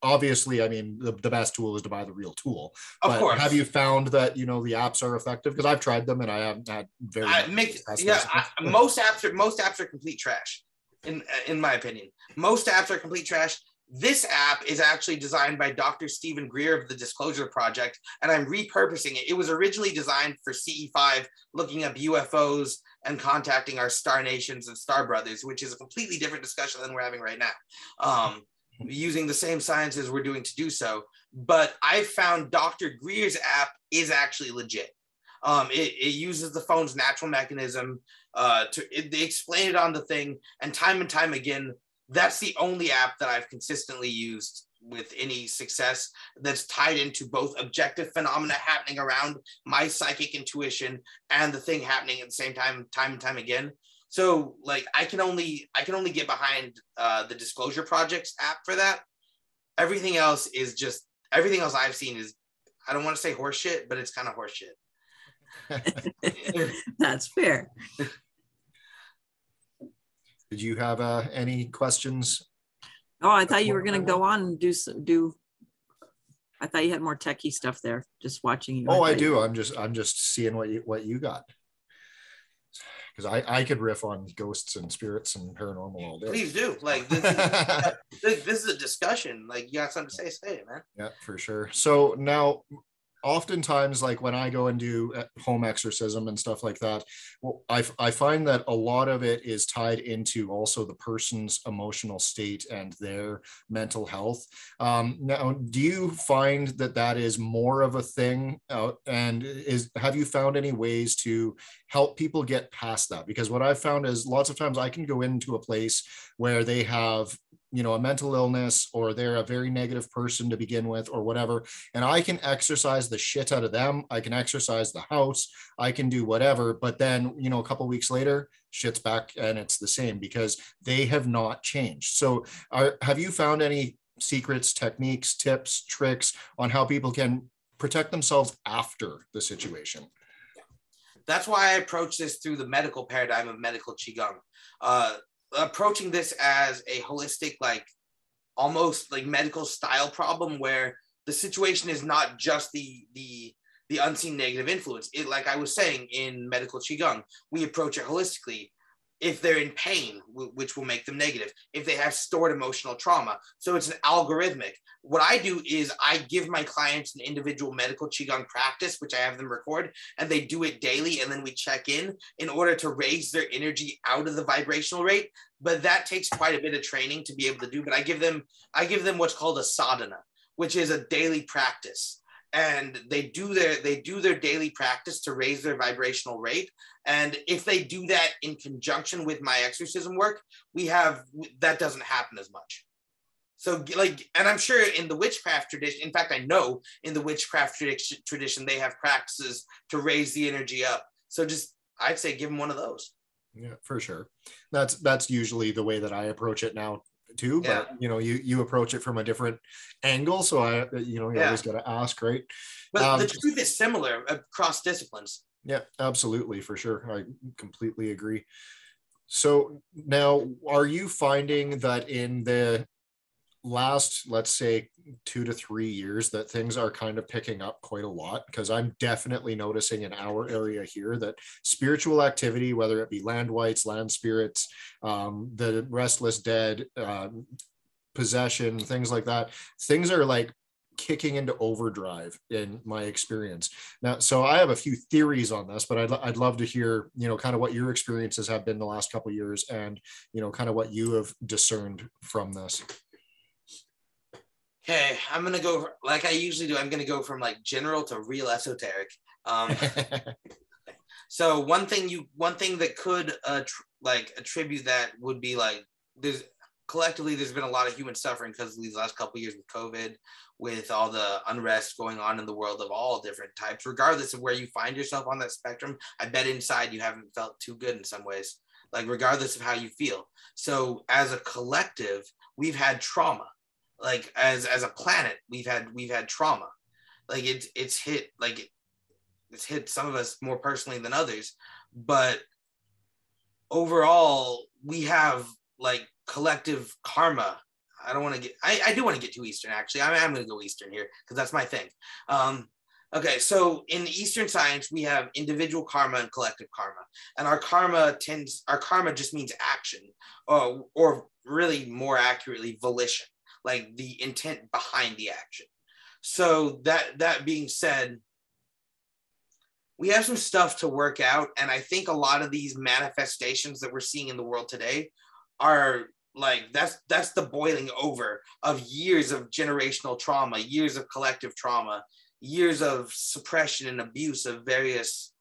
obviously, I mean, the, the best tool is to buy the real tool. Of but course. have you found that you know the apps are effective? Because I've tried them and I haven't had very. I much make yeah. I, most apps are most apps are complete trash, in in my opinion. Most apps are complete trash. This app is actually designed by Dr. Stephen Greer of the Disclosure Project, and I'm repurposing it. It was originally designed for CE5, looking up UFOs and contacting our star nations and star brothers, which is a completely different discussion than we're having right now. Um, using the same sciences we're doing to do so. But I found Dr. Greer's app is actually legit. Um, it, it uses the phone's natural mechanism uh, to it, they explain it on the thing, and time and time again, that's the only app that I've consistently used with any success that's tied into both objective phenomena happening around my psychic intuition and the thing happening at the same time, time and time again. So like I can only I can only get behind uh, the Disclosure Projects app for that. Everything else is just everything else I've seen is I don't want to say horseshit, but it's kind of horseshit. That's fair. Did you have uh, any questions? Oh, I thought you were going to go on and do s- do. I thought you had more techie stuff there. Just watching you. Oh, I thought you- do. I'm just I'm just seeing what you what you got. Because I I could riff on ghosts and spirits and paranormal all day. Please do. Like this, is, this, this is a discussion. Like you got something to say, say it, man. Yeah, for sure. So now, oftentimes, like when I go and do uh, home exorcism and stuff like that, well, I, I find that a lot of it is tied into also the person's emotional state and their mental health. Um, now, do you find that that is more of a thing? Uh, and is have you found any ways to help people get past that? Because what I've found is lots of times I can go into a place where they have you know a mental illness or they're a very negative person to begin with or whatever and i can exorcise the shit out of them i can exorcise the house i can do whatever but then you know a couple weeks later shit's back and it's the same because they have not changed so are, have you found any secrets techniques tips tricks on how people can protect themselves after the situation That's why I approach this through the medical paradigm of medical qigong. Uh, approaching this as a holistic, like almost like medical style problem, where the situation is not just the the the unseen negative influence. It, like I was saying in medical qigong, we approach it holistically. If they're in pain, which will make them negative, if they have stored emotional trauma, so it's an algorithmic. What I do is I give my clients an individual medical qigong practice, which I have them record, and they do it daily, and then we check in in order to raise their energy out of the vibrational rate. But that takes quite a bit of training to be able to do. But I give them I give them what's called a sadhana, which is a daily practice and they do their they do their daily practice to raise their vibrational rate. And if they do that in conjunction with my exorcism work we have that doesn't happen as much. So like and i'm sure in the witchcraft tradition in fact i know in the witchcraft tradition they have practices to raise the energy up. So just i'd say give them one of those. Yeah for sure. That's that's usually the way that i approach it now too but you know you you approach it from a different angle. So i you know you Yeah. always got to ask right? But Um, the truth is similar across disciplines. Yeah absolutely for sure. I completely agree. So now are you finding that in the last let's say two to three years that things are kind of picking up quite a lot because i'm definitely noticing in our area here that spiritual activity whether it be land wights land spirits um, the restless dead um, possession things like that things are like kicking into overdrive in my experience. Now so i have a few theories on this but i'd, I'd love to hear you know kind of what your experiences have been the last couple years and you know kind of what you have discerned from this okay i'm gonna go like i usually do i'm gonna go from like general to real esoteric um So one thing you one thing that could uh, tr- like attribute that would be like there's collectively there's been a lot of human suffering because of these last couple years with COVID, with all the unrest going on in the world of all different types, regardless of where you find yourself on that spectrum. I bet inside you haven't felt too good in some ways, like regardless of how you feel. So as a collective, we've had trauma. Like as as a planet, we've had we've had trauma. Like it's it's hit like it's hit some of us more personally than others, but overall we have like collective karma. I don't want to get, I, I do want to get to Eastern actually. i'm, I'm going to go Eastern here because that's my thing. Um, okay, so in Eastern science, we have individual karma and collective karma. And our karma tends, our karma just means action or, or really more accurately, volition, like the intent behind the action. So that, that being said, we have some stuff to work out. And I think a lot of these manifestations that we're seeing in the world today are like that's that's the boiling over of years of generational trauma years of collective trauma years of suppression and abuse of various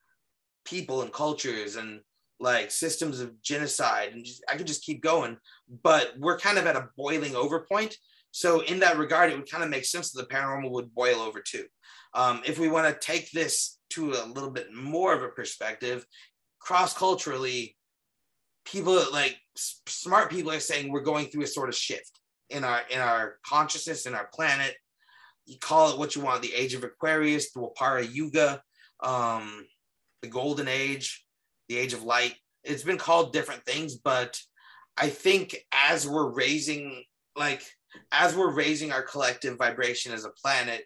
people and cultures and like systems of genocide and just, i could just keep going but we're kind of at a boiling over point so in that regard it would kind of make sense that the paranormal would boil over too. Um, if we want to take this to a little bit more of a perspective cross culturally people like smart people are saying we're going through a sort of shift in our in our consciousness in our planet. You call it what you want the age of aquarius the Dwapara yuga um, the golden age the age of light. It's been called different things but i think as we're raising like as we're raising our collective vibration as a planet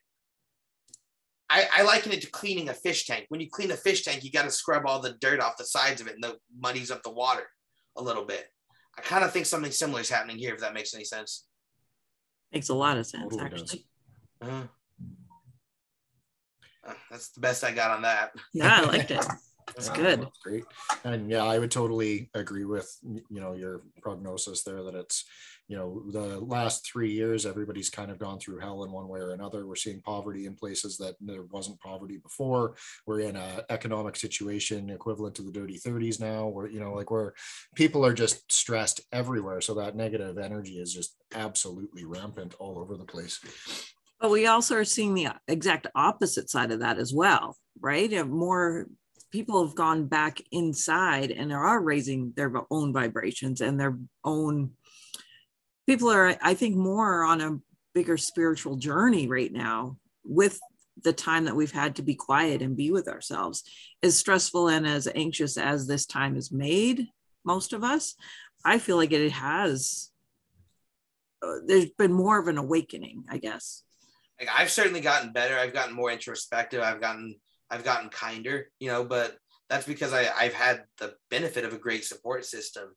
I, I liken it to cleaning a fish tank. When you clean a fish tank, you got to scrub all the dirt off the sides of it and the muddies up the water a little bit. I kind of think something similar is happening here, if that makes any sense. Makes a lot of sense, Totally actually. Uh, uh, that's the best I got on that. Yeah, I liked it. It's Yeah, good. that's Great. And yeah, I would totally agree with, you know, your prognosis there that it's, you know, the last three years, everybody's kind of gone through hell in one way or another. We're seeing poverty in places that there wasn't poverty before. We're in a economic situation equivalent to the dirty 30s now, where, you know, like where people are just stressed everywhere. So that negative energy is just absolutely rampant all over the place. But we also are seeing the exact opposite side of that as well, right? More people have gone back inside and are raising their own vibrations and their own. People are, I think, more on a bigger spiritual journey right now with the time that we've had to be quiet and be with ourselves. As stressful and as anxious as this time has made most of us, I feel like it has. uh, there's been more of an awakening, I guess. Like I've certainly gotten better. I've gotten more introspective. I've gotten I've gotten kinder, you know, but that's because I, I've had the benefit of a great support system,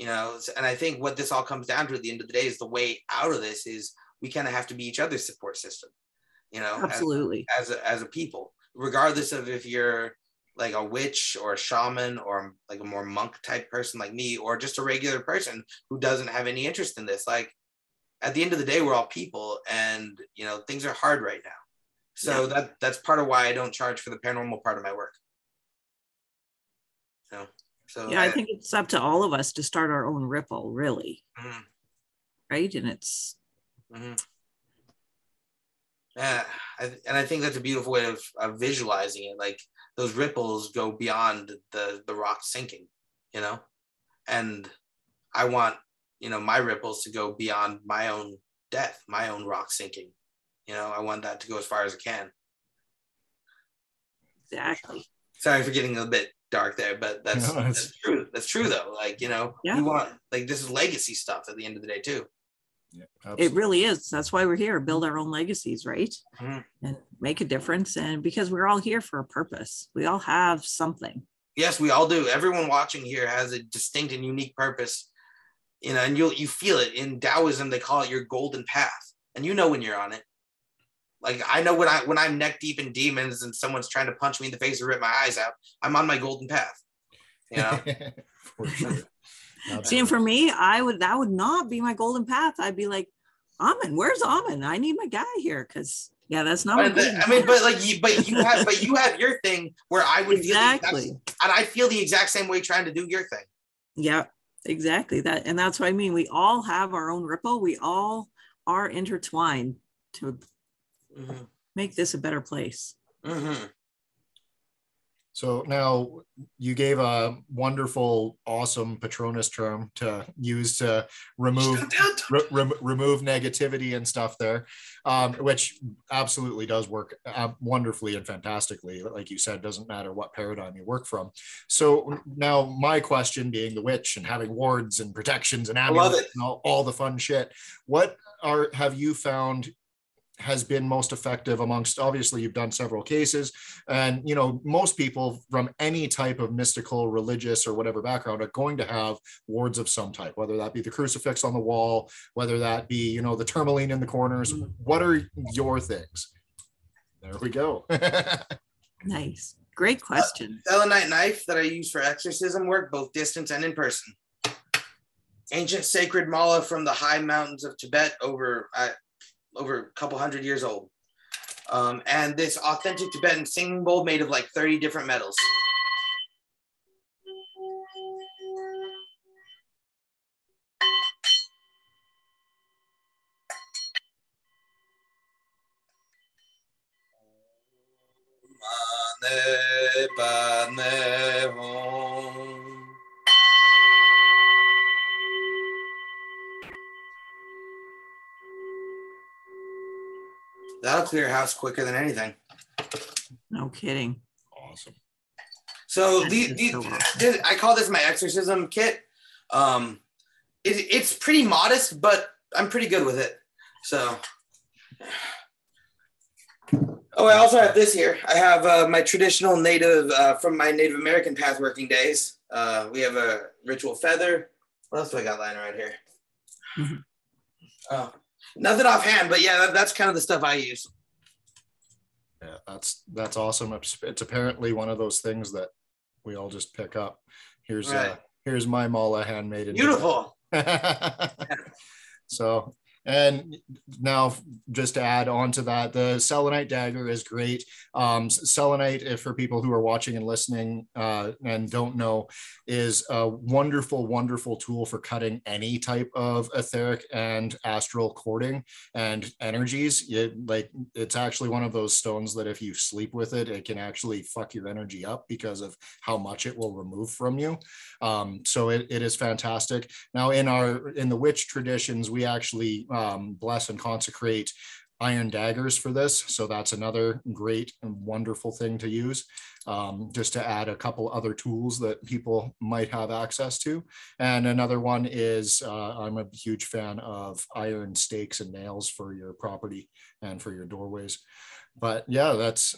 you know. And I think what this all comes down to at the end of the day is the way out of this is we kind of have to be each other's support system, you know, Absolutely. as a, as a people, regardless of if you're like a witch or a shaman or like a more monk type person like me, or just a regular person who doesn't have any interest in this. Like at the end of the day, we're all people, and you know things are hard right now. So that that's part of why I don't charge for the paranormal part of my work. So, yeah, I think it's up to all of us to start our own ripple, really, Mhm, right? And it's mhm. Yeah, I, and I think that's a beautiful way of, of visualizing it. Like those ripples go beyond the the rock sinking, you know, and I want you know my ripples to go beyond my own death, my own rock sinking. You know, I want that to go as far as it can. exactly. Sorry for getting a bit dark there, but that's, No, that's true. That's true though. Like you know, Yeah. we want like this is legacy stuff at the end of the day too. Yeah, It really is. That's why we're here, build our own legacies, right? Mhm. And make a difference. And because we're all here for a purpose, we all have something. yes we all do everyone watching here has a distinct and unique purpose you know and you'll you feel it in taoism they call it your golden path and you know when you're on it like i know when i when i'm neck deep in demons and someone's trying to punch me in the face or rip my eyes out i'm on my golden path you know for sure. See, and for me, I would that would not be my golden path. I'd be like, Aman, where's Aman? I need my guy here. Cause yeah, that's not my But, the- I mean, but like you, but you have, but you have your thing where I would feel exact- exactly. and I feel the exact same way trying to do your thing. Yeah, exactly. That and that's what I mean. We all have our own ripple. We all are intertwined to Mhm. make this a better place. Mhm. So now you gave a wonderful, awesome Patronus term to use to remove re- rem- remove negativity and stuff there, um, which absolutely does work uh, wonderfully and fantastically. Like you said, doesn't matter what paradigm you work from. So now my question being the witch and having wards and protections and amulets and all, all the fun shit. What are have you found has been most effective amongst obviously you've done several cases and you know most people from any type of mystical religious or whatever background are going to have wards of some type whether that be the crucifix on the wall whether that be you know the tourmaline in the corners what are your things there we go Nice. Great question. Selenite knife that I use for exorcism work, both distance and in person. Ancient sacred mala from the high mountains of Tibet, over uh, over a couple hundred years old. Um, and this authentic Tibetan singing bowl made of like 30 different metals. House quicker than anything. No kidding. awesome So the, the, so awesome. this- I call this my exorcism kit. Um, it, it's pretty modest, but I'm pretty good with it. So. Oh, I also have this here. I have uh, my traditional native uh, from my Native American path working days. Uh, we have a ritual feather. What else do I got lying around here? Mhm. Oh, nothing offhand, but yeah, that, that's kind of the stuff I use. Yeah that's that's awesome. It's, it's apparently one of those things that we all just pick up. Here's uh here's my mala handmade Beautiful. so and now just to add on to that the selenite dagger is great. Um selenite if for people who are watching and listening uh and don't know is a wonderful wonderful tool for cutting any type of etheric and astral cording and energies. It, like it's actually one of those stones that if you sleep with it it can actually fuck your energy up because of how much it will remove from you. Um so it, it is fantastic. Now, in our in the witch traditions, we actually um, bless and consecrate iron daggers for this. So that's another great and wonderful thing to use, um, just to add a couple other tools that people might have access to. And another one is uh, I'm a huge fan of iron stakes and nails for your property and for your doorways. But yeah, that's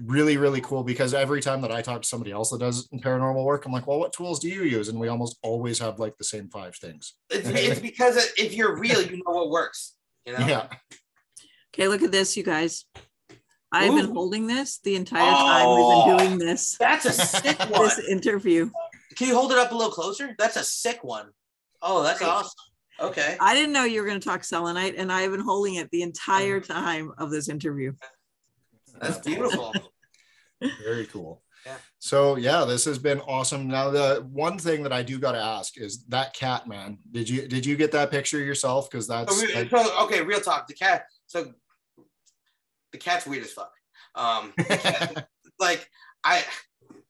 really really cool because every time that I talk to somebody else that does paranormal work, I'm like, well, what tools do you use? And we almost always have like the same five things. It's, it's because if you're real, you know what works. You know. Yeah. Okay, look at this, you guys. I've been holding this the entire time we've Oh. been doing this That's a sick one. this interview. Can you hold it up a little closer? That's a sick one. Oh, that's Great. awesome. Okay. I didn't know you were going to talk selenite, and I've been holding it the entire Mm. time of this interview. That's beautiful. Very cool. Yeah. So yeah, this has been awesome. Now the one thing that I do got to ask is that cat man. Did you did you get that picture yourself? Because that's re- like, so, okay, real talk. The cat. So the cat's weird as fuck. Um, cat- like I,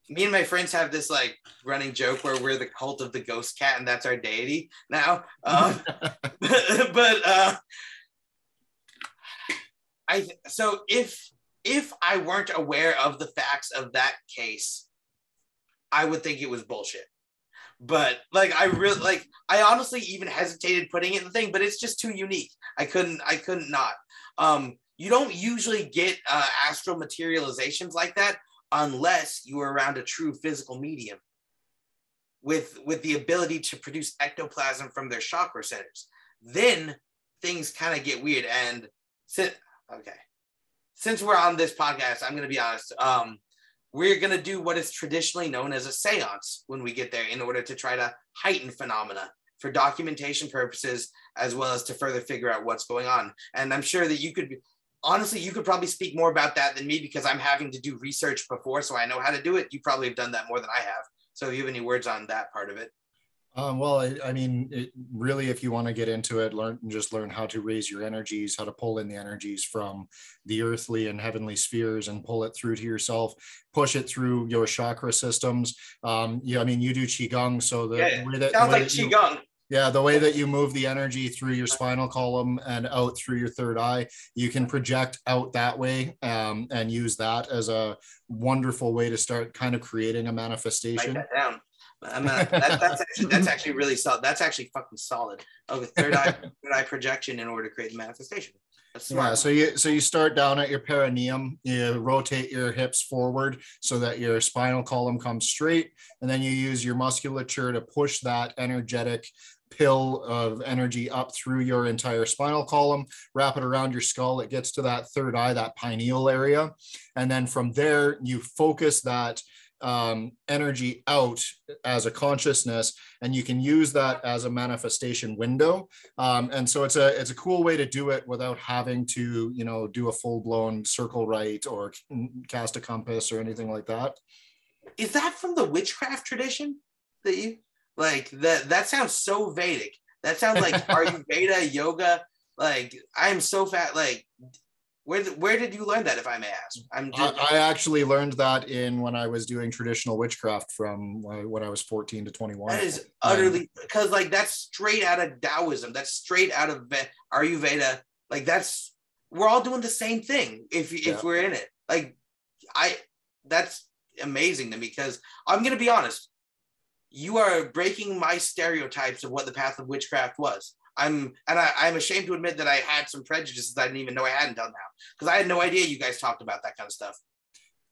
me and my friends have this like running joke where we're the cult of the ghost cat, and that's our deity now. Um, but uh, I so if if I weren't aware of the facts of that case, I would think it was bullshit. But like I really like I honestly even hesitated putting it in the thing, but it's just too unique. I couldn't I couldn't not. Um you don't usually get uh, astral materializations like that unless you are around a true physical medium with with the ability to produce ectoplasm from their chakra centers. Then things kind of get weird. And since okay, since we're on this podcast, I'm going to be honest. Um, we're going to do what is traditionally known as a seance when we get there in order to try to heighten phenomena for documentation purposes as well as to further figure out what's going on. And I'm sure that you could honestly you could probably speak more about that than me because I'm having to do research before so I know how to do it. You probably have done that more than I have. So if you have any words on that part of it. Um, well, I, I mean, it, really, if you want to get into it, learn just learn how to raise your energies, how to pull in the energies from the earthly and heavenly spheres, and pull it through to yourself. Push it through your chakra systems. Um, yeah, I mean, you do qigong, so the, Yeah, way that Sounds way like that you- qigong. Yeah, the way that you move the energy through your spinal column and out through your third eye, you can project out that way um, and use that as a wonderful way to start kind of creating a manifestation. Write that down. I'm not, that, that's actually that's actually really solid. That's actually fucking solid. Okay, third eye third eye projection in order to create the manifestation. Yeah, so you so you start down at your perineum, you rotate your hips forward so that your spinal column comes straight, and then you use your musculature to push that energetic pill of energy up through your entire spinal column, wrap it around your skull. It gets to that third eye, that pineal area, and then from there you focus that um, energy out as a consciousness, and you can use that as a manifestation window um, and so it's a it's a cool way to do it without having to you know do a full blown circle right or cast a compass or anything like that. Is that from the witchcraft tradition that you like? That that sounds so Vedic. That sounds like Ayurveda yoga. Like I am so fat. Like where where did you learn that? If I may ask, I'm just I, I actually learned that in when I was doing traditional witchcraft from uh, when I was 14 to 21. That is utterly because like that's straight out of Taoism. That's straight out of Ve- Ayurveda. Like that's we're all doing the same thing if if Yeah. we're in it. Like I that's amazing to me because I'm gonna be honest. You are breaking my stereotypes of what the path of witchcraft was. I'm and I, I'm ashamed to admit that I had some prejudices I didn't even know I hadn't done that because I had no idea you guys talked about that kind of stuff.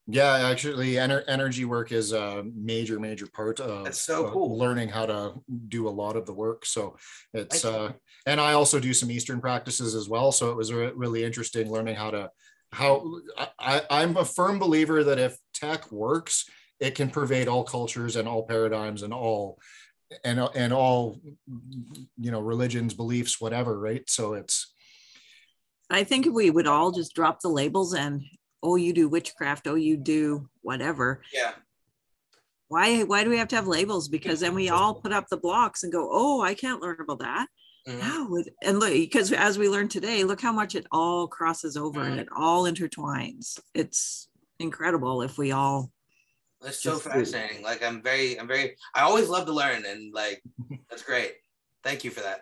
Yeah, actually, ener- energy work is a major, major part of That's so uh, cool. learning how to do a lot of the work. So it's, uh, and I also do some Eastern practices as well. So it was re- really interesting learning how to, how I- I'm a firm believer that if tech works, it can pervade all cultures and all paradigms and all, and, and all, you know, religions, beliefs, whatever. Right. So it's, I think if we would all just drop the labels and oh, you do witchcraft, oh, you do whatever. Yeah. Why why do we have to have labels? Because then we all put up the blocks and go, oh, I can't learn about that. Mm-hmm. No, it- and look, because as we learned today, look how much it all crosses over and mm-hmm. it all intertwines. It's incredible if we all That's so Just- fascinating. Like I'm very, I'm very. I always love to learn, and like that's great. Thank you for that.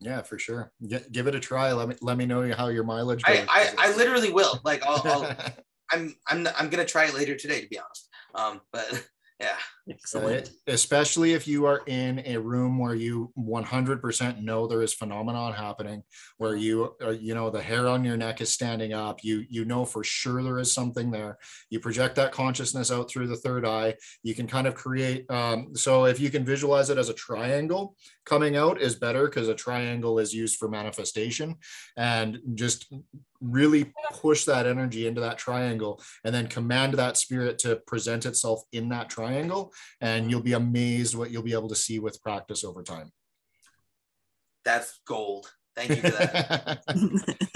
yeah, for sure. Get, give it a try. Let me, let me know how your mileage I. I, I literally will. Like I'll, I'll I'm, I'm, I'm gonna try it later today, to be honest. Um, but yeah, excellent. Uh, especially if you are in a room where you 100% know there is phenomenon happening where you are, you know the hair on your neck is standing up you you know for sure there is something there. You project that consciousness out through the third eye. You can kind of create um, so if you can visualize it as a triangle coming out is better because a triangle is used for manifestation. And just really push that energy into that triangle and then command that spirit to present itself in that triangle and you'll be amazed what you'll be able to see with practice over time that's gold. Thank you for that.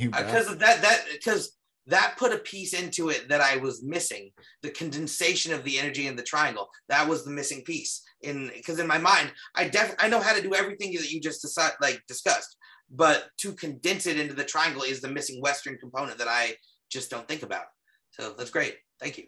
Because of that, that because that put a piece into it that I was missing. The condensation of the energy in the triangle. That was the missing piece. In because in my mind, I def I know how to do everything that you just decide, like discussed, but to condense it into the triangle is the missing Western component that I just don't think about. So that's great. Thank you.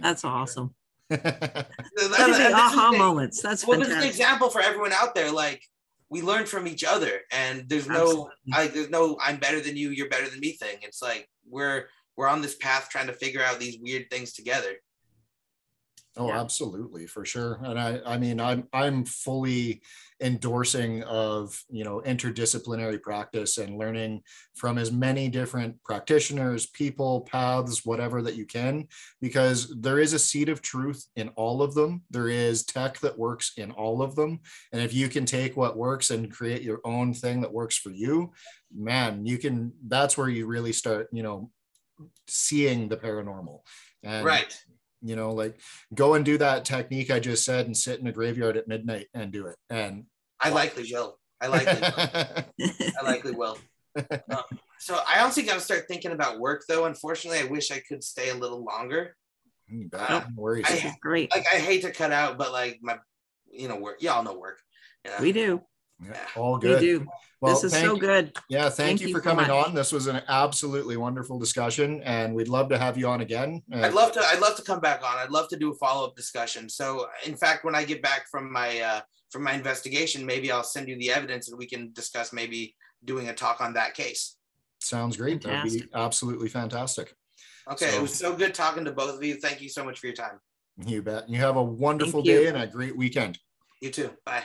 That's awesome. And- Look and at this the aha the- moments. That's well, this is an example for everyone out there. Like we learn from each other, and there's no, Absolutely. like, there's no, I'm better than you, you're better than me thing. It's like we're we're on this path trying to figure out these weird things together. Oh, Yeah. absolutely, for sure. And I, I mean, I'm, I'm fully endorsing of, you know, interdisciplinary practice and learning from as many different practitioners, people, paths, whatever that you can, because there is a seed of truth in all of them. There is tech that works in all of them. And if you can take what works and create your own thing that works for you, man, you can, that's where you really start, you know, seeing the paranormal. And, right. You know like go and do that technique i just said and sit in a graveyard at midnight and do it and I likely will. I likely will. I likely will. Um, so I honestly got to start thinking about work though. Unfortunately, I wish I could stay a little longer. You bet. no worries I- This is great. Like I hate to cut out, but like my you know work. Y'all know work. Yeah. We do. Yeah, all good. We do. Well, this is thank so good. Yeah, thank, Thank you you for so coming much. on. This was an absolutely wonderful discussion, and we'd love to have you on again. Uh, I'd love to. I'd love to come back on. I'd love to do a follow up discussion. So, in fact, when I get back from my uh, from my investigation, maybe I'll send you the evidence and we can discuss maybe doing a talk on that case. sounds great. That'd be absolutely fantastic. Okay, So- it was so good talking to both of you. Thank you so much for your time. You bet. You have a wonderful you. day and a great weekend. You too. Bye.